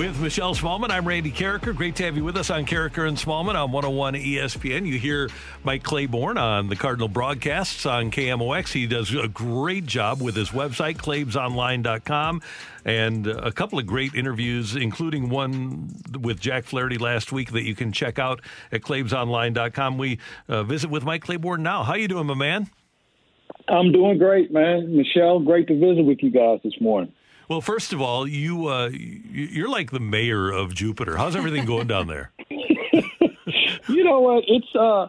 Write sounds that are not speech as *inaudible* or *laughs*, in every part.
With Michelle Smallman, I'm Randy Karraker. Great to have you with us on Karraker and Smallman on 101 ESPN. You hear Mike Claiborne on the Cardinal broadcasts on KMOX. He does a great job with his website, claibsonline.com, and a couple of great interviews, including one with Jack Flaherty last week that you can check out at claibsonline.com. We uh, visit with Mike Claiborne now. How you doing, my man? I'm doing great, man. Michelle, great to visit with you guys this morning. Well, first of all, you uh, you're like the mayor of Jupiter. How's everything going down there? *laughs* you know what? It's uh,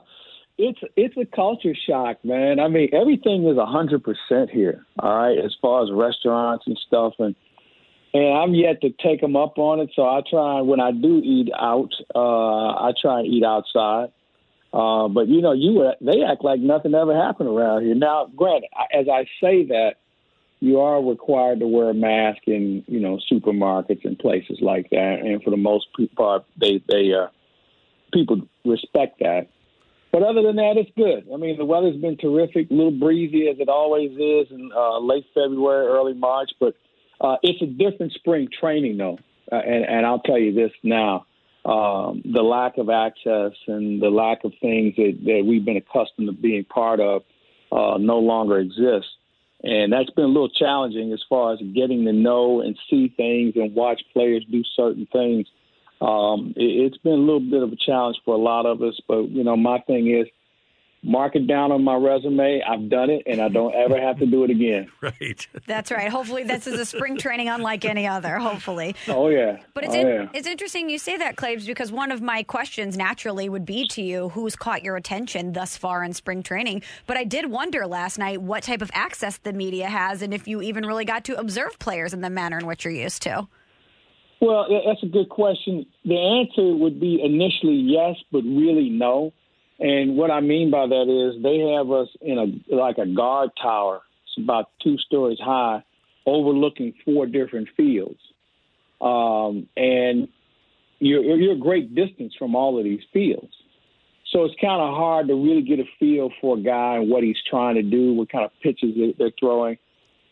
it's it's a culture shock, man. I mean, everything is a hundred percent here. All right, as far as restaurants and stuff, and and I'm yet to take them up on it. So I try when I do eat out, uh, I try and eat outside. Uh, but you know, you they act like nothing ever happened around here. Now, granted, as I say that you are required to wear a mask in you know supermarkets and places like that, and for the most part, they they uh, people respect that. But other than that, it's good. I mean, the weather's been terrific, a little breezy as it always is in uh, late February, early March. But uh, it's a different spring training, though, uh, and and I'll tell you this now. Um, the lack of access and the lack of things that, that we've been accustomed to being part of uh, no longer exists and that's been a little challenging as far as getting to know and see things and watch players do certain things. Um, it, it's been a little bit of a challenge for a lot of us, but you know, my thing is mark it down on my resume. I've done it, and I don't ever have to do it again. *laughs* Right. That's right. Hopefully, this is a spring training unlike any other. Hopefully. Oh yeah. But it's oh, in, yeah. it's interesting you say that, Claibs, because one of my questions naturally would be to you: Who's caught your attention thus far in spring training? But I did wonder last night what type of access the media has, and if you even really got to observe players in the manner in which you're used to. Well, that's a good question. The answer would be initially yes, but really no. And what I mean by that is they have us in a like a guard tower. It's about two stories high, overlooking four different fields. Um, and you're, you're a great distance from all of these fields. So it's kind of hard to really get a feel for a guy and what he's trying to do, what kind of pitches they're throwing.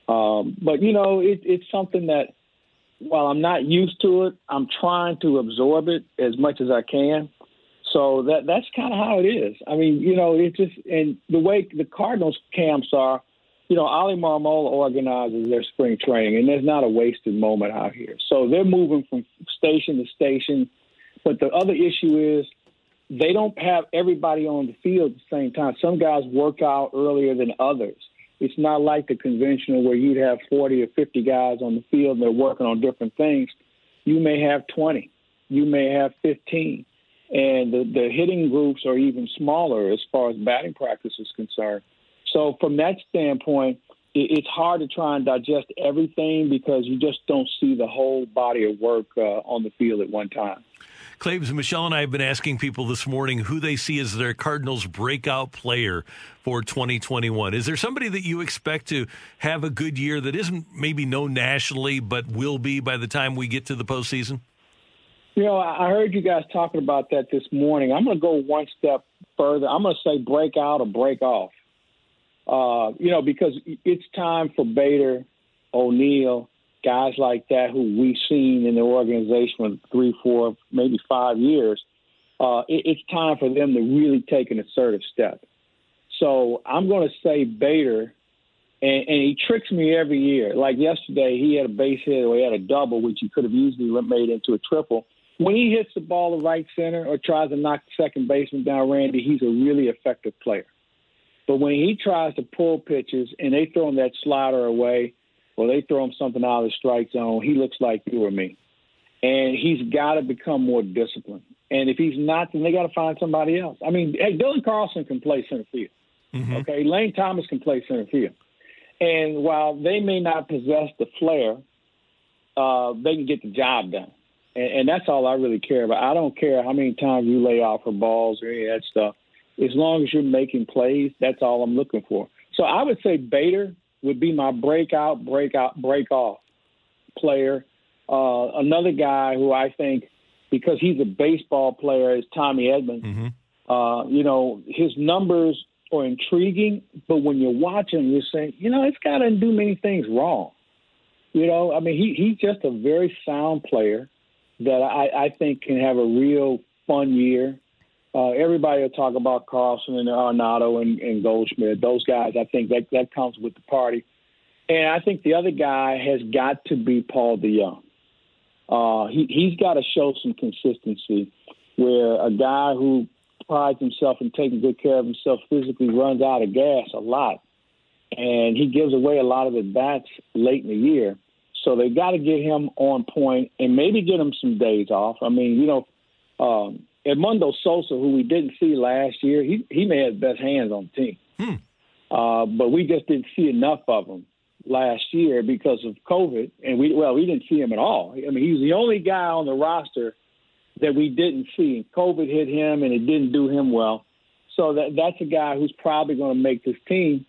Um, but, you know, it, it's something that while I'm not used to it, I'm trying to absorb it as much as I can. So that that's kind of how it is. I mean, you know, it's just and the way the Cardinals camps are, you know, Oli Marmol organizes their spring training, and there's not a wasted moment out here. So they're moving from station to station. But the other issue is they don't have everybody on the field at the same time. Some guys work out earlier than others. It's not like the conventional where you'd have 40 or 50 guys on the field and they're working on different things. You may have 20. You may have 15 and the, the hitting groups are even smaller as far as batting practice is concerned. So from that standpoint, it, it's hard to try and digest everything because you just don't see the whole body of work uh, on the field at one time. Claibs, Michelle and I have been asking people this morning who they see as their Cardinals breakout player for 2021. Is there somebody that you expect to have a good year that isn't maybe known nationally but will be by the time we get to the postseason? You know, I heard you guys talking about that this morning. I'm going to go one step further. I'm going to say break out or break off. Uh, you know, because it's time for Bader, O'Neill, guys like that who we've seen in the organization for three, four, maybe five years. Uh, it, it's time for them to really take an assertive step. So I'm going to say Bader, and, and he tricks me every year. Like yesterday, he had a base hit or he had a double, which he could have easily made into a triple when he hits the ball to right center or tries to knock the second baseman down, Randy, he's a really effective player. But when he tries to pull pitches and they throw him that slider away or they throw him something out of the strike zone, he looks like you or me. And he's got to become more disciplined. And if he's not, then they got to find somebody else. I mean, hey, Dylan Carlson can play center field. Mm-hmm. Okay, Lane Thomas can play center field. And while they may not possess the flair, uh, they can get the job done. And, and that's all I really care about. I don't care how many times you lay off for balls or any of that stuff. As long as you're making plays, that's all I'm looking for. So I would say Bader would be my breakout, breakout, break off player. Uh, another guy who I think, because he's a baseball player, is Tommy Edman. Mm-hmm. Uh, you know, his numbers are intriguing, but when you're watching, you're saying, you know, this guy doesn't do many things wrong. You know, I mean, he he's just a very sound player that I, I think can have a real fun year. Uh, everybody will talk about Carlson and Arenado and, and Goldschmidt. Those guys, I think that that comes with the party. And I think the other guy has got to be Paul DeJong. Uh, he he's got to show some consistency, where a guy who prides himself in taking good care of himself physically runs out of gas a lot, and he gives away a lot of the bats late in the year. So they got to get him on point and maybe get him some days off. I mean, you know, um, Edmundo Sosa, who we didn't see last year, he he may have the best hands on the team, hmm. uh, but we just didn't see enough of him last year because of COVID, and we well we didn't see him at all. I mean, he's the only guy on the roster that we didn't see. COVID hit him, and it didn't do him well. So that that's a guy who's probably going to make this team.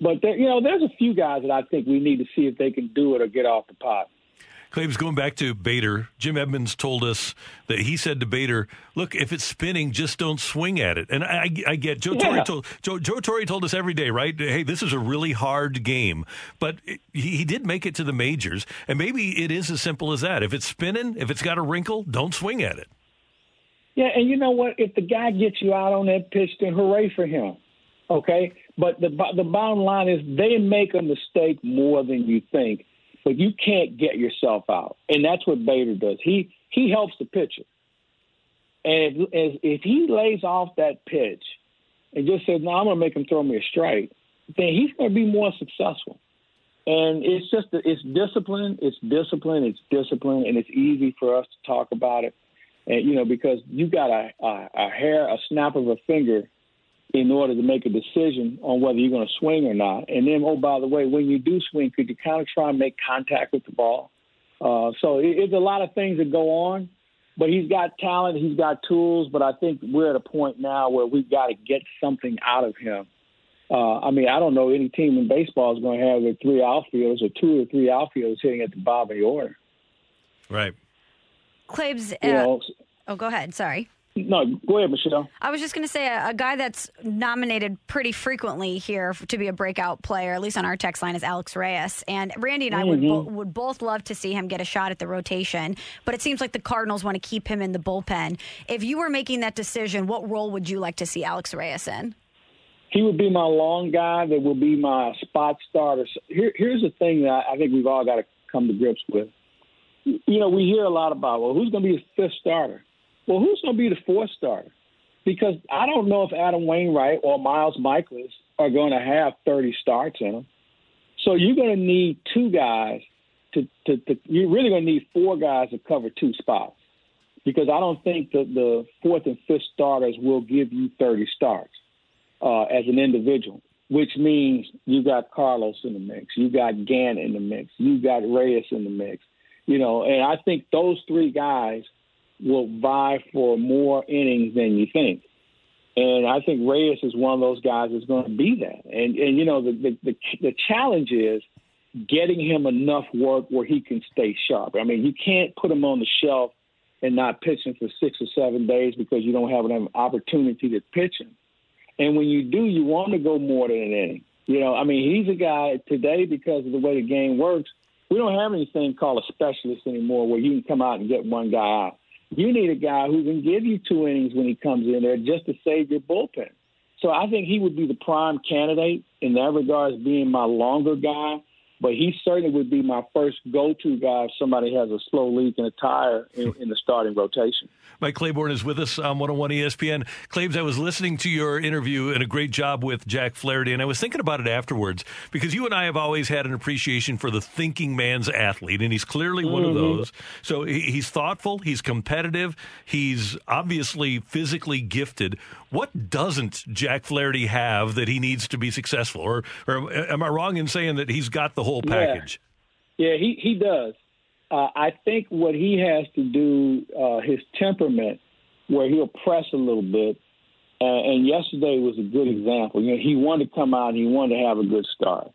But there, you know, there's a few guys that I think we need to see if they can do it or get off the pot. Claibs, going back to Bader, Jim Edmonds told us that he said to Bader, "Look, if it's spinning, just don't swing at it." And I, I get Joe yeah. Torre told Joe, Joe Torre told us every day, right? Hey, this is a really hard game, but it, he, he did make it to the majors, and maybe it is as simple as that. If it's spinning, if it's got a wrinkle, don't swing at it. Yeah, and you know what? If the guy gets you out on that pitch, then hooray for him. Okay, but the the bottom line is they make a mistake more than you think, but you can't get yourself out, and that's what Bader does. He he helps the pitcher, and if if he lays off that pitch and just says, "No, I'm going to make him throw me a strike," then he's going to be more successful. And it's just it's discipline, it's discipline, it's discipline, and it's easy for us to talk about it, and you know because you got a, a, a hair, a snap of a finger in order to make a decision on whether you're going to swing or not. And then, oh, by the way, when you do swing, could you kind of try and make contact with the ball? Uh, so it, it's a lot of things that go on. But he's got talent, he's got tools. But I think we're at a point now where we've got to get something out of him. Uh, I mean, I don't know any team in baseball is going to have their three outfielders or two or three outfielders hitting at the bottom of the order. Right. Claibs, uh, oh, go ahead. Sorry. No, go ahead, Michelle. I was just going to say a, a, guy that's nominated pretty frequently here to be a breakout player, at least on our text line, is Alex Reyes. And Randy and I mm-hmm. would, bo- would both love to see him get a shot at the rotation, but it seems like the Cardinals want to keep him in the bullpen. If you were making that decision, what role would you like to see Alex Reyes in? He would be my long guy that will be my spot starter. Here, here's the thing that I think we've all got to come to grips with. You know, we hear a lot about, well, who's going to be his fifth starter? Well, who's going to be the fourth starter? Because I don't know if Adam Wainwright or Miles Mikolas are going to have 30 starts in them. So you're going to need two guys to, to, to you're really going to need four guys to cover two spots because I don't think that the fourth and fifth starters will give you 30 starts uh, as an individual, which means you got Carlos in the mix, you got Gant in the mix, you got Reyes in the mix, you know, and I think those three guys – will vie for more innings than you think. And I think Reyes is one of those guys that's going to be that. And and you know the the the, the challenge is getting him enough work where he can stay sharp. I mean, you can't put him on the shelf and not pitch him for six or seven days because you don't have an opportunity to pitch him. And when you do, you want to go more than an inning. You know, I mean, he's a guy today because of the way the game works. We don't have anything called a specialist anymore where you can come out and get one guy out. You need a guy who can give you two innings when he comes in there just to save your bullpen. So I think he would be the prime candidate in that regard as being my longer guy. But he certainly would be my first go-to guy if somebody has a slow leak in a tire in, in the starting rotation. Mike Claiborne is with us on 101 ESPN. Claibs, I was listening to your interview and a great job with Jack Flaherty, and I was thinking about it afterwards because you and I have always had an appreciation for the thinking man's athlete, and he's clearly one mm-hmm. of those. So he's thoughtful, he's competitive, he's obviously physically gifted. What doesn't Jack Flaherty have that he needs to be successful? Or, or am I wrong in saying that he's got the whole package? Yeah, yeah he, he does. Uh, I think what he has to do, uh, his temperament, where he'll press a little bit. Uh, and yesterday was a good example. You know, he wanted to come out and he wanted to have a good start.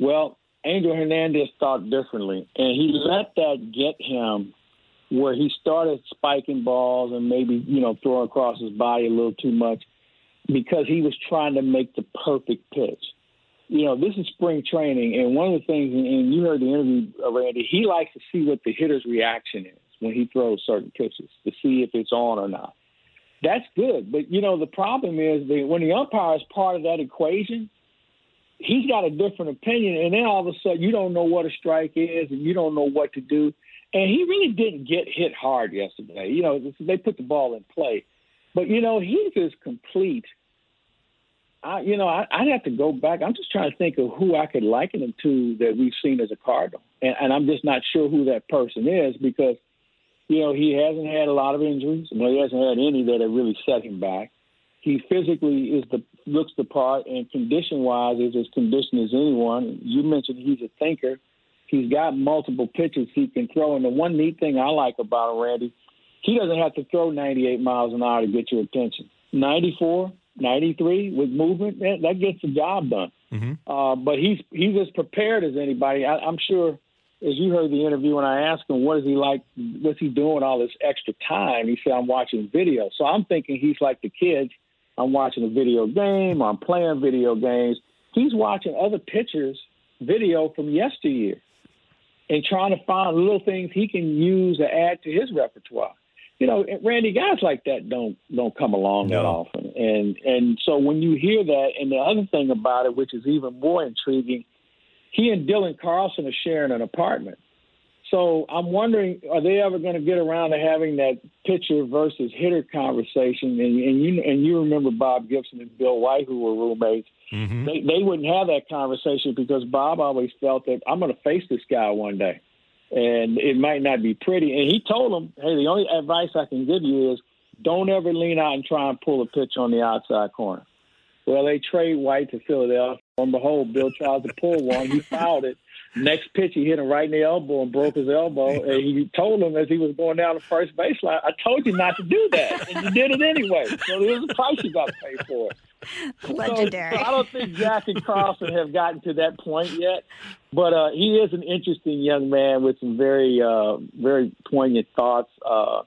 Well, Angel Hernandez thought differently, and he let that get him where he started spiking balls and maybe you know throwing across his body a little too much because he was trying to make the perfect pitch you know, this is spring training, and one of the things, and you heard the interview, uh, Randy, he likes to see what the hitter's reaction is when he throws certain pitches to see if it's on or not. That's good, but you know, the problem is that when the umpire is part of that equation, he's got a different opinion, and then all of a sudden you don't know what a strike is, and you don't know what to do. And he really didn't get hit hard yesterday. You know, they put the ball in play, but you know, he's as complete – I, you know, I, would have to go back. I'm just trying to think of who I could liken him to that we've seen as a Cardinal, and, and I'm just not sure who that person is because, you know, he hasn't had a lot of injuries. Well, he hasn't had any that have really set him back. He physically is the looks the part, and condition wise is as conditioned as anyone. You mentioned he's a thinker. He's got multiple pitches he can throw, and the one neat thing I like about him, Randy, he doesn't have to throw 98 miles an hour to get your attention. 94, 93 with movement, that, that gets the job done. Mm-hmm. Uh, but he's he's as prepared as anybody. I, I'm sure, as you heard the interview, when I asked him what is he like, what's he doing all this extra time, he said I'm watching video. So I'm thinking he's like the kids. I'm watching a video game. I'm playing video games. He's watching other pitchers' video from yesteryear and trying to find little things he can use to add to his repertoire you know, Randy, guys like that don't don't come along no. that often, and and so when you hear that, and the other thing about it, which is even more intriguing, he and Dylan Carlson are sharing an apartment. So I'm wondering, are they ever going to get around to having that pitcher versus hitter conversation? And, and you and you remember Bob Gibson and Bill White, who were roommates. Mm-hmm. They they wouldn't have that conversation because Bob always felt that I'm going to face this guy one day and it might not be pretty. And he told them, hey, the only advice I can give you is don't ever lean out and try and pull a pitch on the outside corner. Well, they trade White to Philadelphia. And behold, Bill tries to pull one. He fouled it. Next pitch, he hit him right in the elbow and broke his elbow. And he told him as he was going down the first baseline, I told you not to do that. And you did it anyway. So there's a price you got to pay for it. Legendary. So, so I don't think Jack and Carlson have gotten to that point yet, but uh, he is an interesting young man with some very, uh, very poignant thoughts. Uh,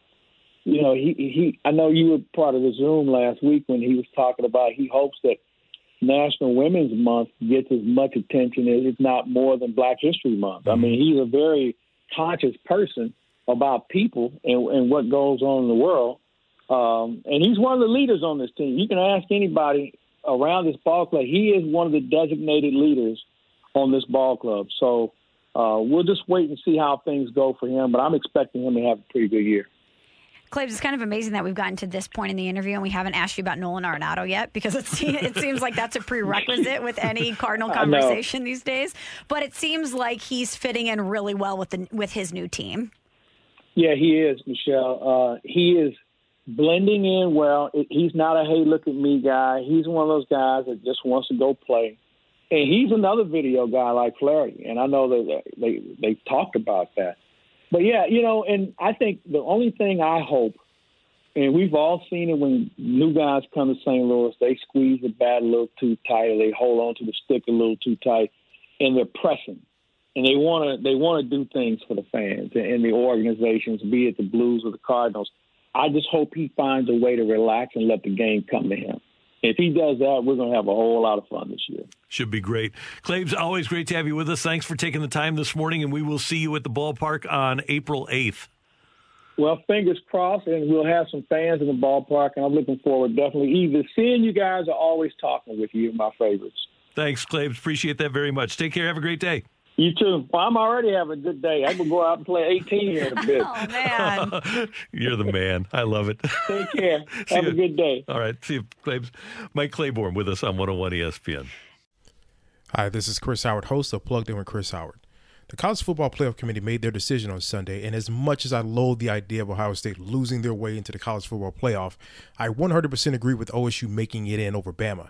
you know, he, he. I know you were part of the Zoom last week when he was talking about. He hopes that National Women's Month gets as much attention as, if not more, than Black History Month. I mean, he's a very conscious person about people and, and what goes on in the world. Um, and he's one of the leaders on this team. You can ask anybody around this ball club. He is one of the designated leaders on this ball club. So uh, we'll just wait and see how things go for him. But I'm expecting him to have a pretty good year. Claibs, it's kind of amazing that we've gotten to this point in the interview and we haven't asked you about Nolan Arenado yet because it seems like that's a prerequisite with any Cardinal conversation these days. But it seems like he's fitting in really well with the with his new team. Yeah, he is, Michelle. Uh, he is blending in well. He's not a hey, look at me guy. He's one of those guys that just wants to go play. And he's another video guy like Flaherty, and I know that they they talked about that. But yeah, you know, and I think the only thing I hope, and we've all seen it when new guys come to St. Louis, they squeeze the bat a little too tight, or they hold on to the stick a little too tight, and they're pressing, and they want to they want to do things for the fans and the organizations, be it the Blues or the Cardinals. I just hope he finds a way to relax and let the game come to him. If he does that, we're going to have a whole lot of fun this year. Should be great. Claibs, always great to have you with us. Thanks for taking the time this morning, and we will see you at the ballpark on April 8th. Well, fingers crossed, and we'll have some fans in the ballpark, and I'm looking forward definitely either seeing you guys or always talking with you, my favorites. Thanks, Claibs. Appreciate that very much. Take care. Have a great day. You too. Well, I'm already having a good day. I'm gonna go out and play 18 here in a bit. Oh man. *laughs* You're the man. I love it. Take care. *laughs* See Have you. a good day. All right. See you, Claibs. Mike Claiborne with us on 101 ESPN. Hi, this is Chris Howard, host of Plugged In with Chris Howard. The College Football Playoff Committee made their decision on Sunday, and as much as I loathe the idea of Ohio State losing their way into the College Football Playoff, I 100% agree with OSU making it in over Bama.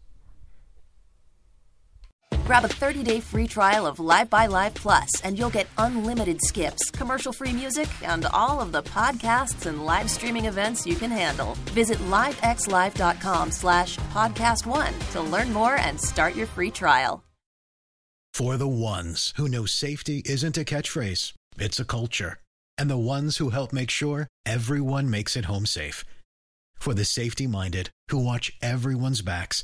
Grab a 30-day free trial of LiveXLive Plus, and you'll get unlimited skips, commercial-free music, and all of the podcasts and live streaming events you can handle. Visit livexlive.com slash podcast one to learn more and start your free trial. For the ones who know safety isn't a catchphrase, it's a culture. And the ones who help make sure everyone makes it home safe. For the safety minded who watch everyone's backs,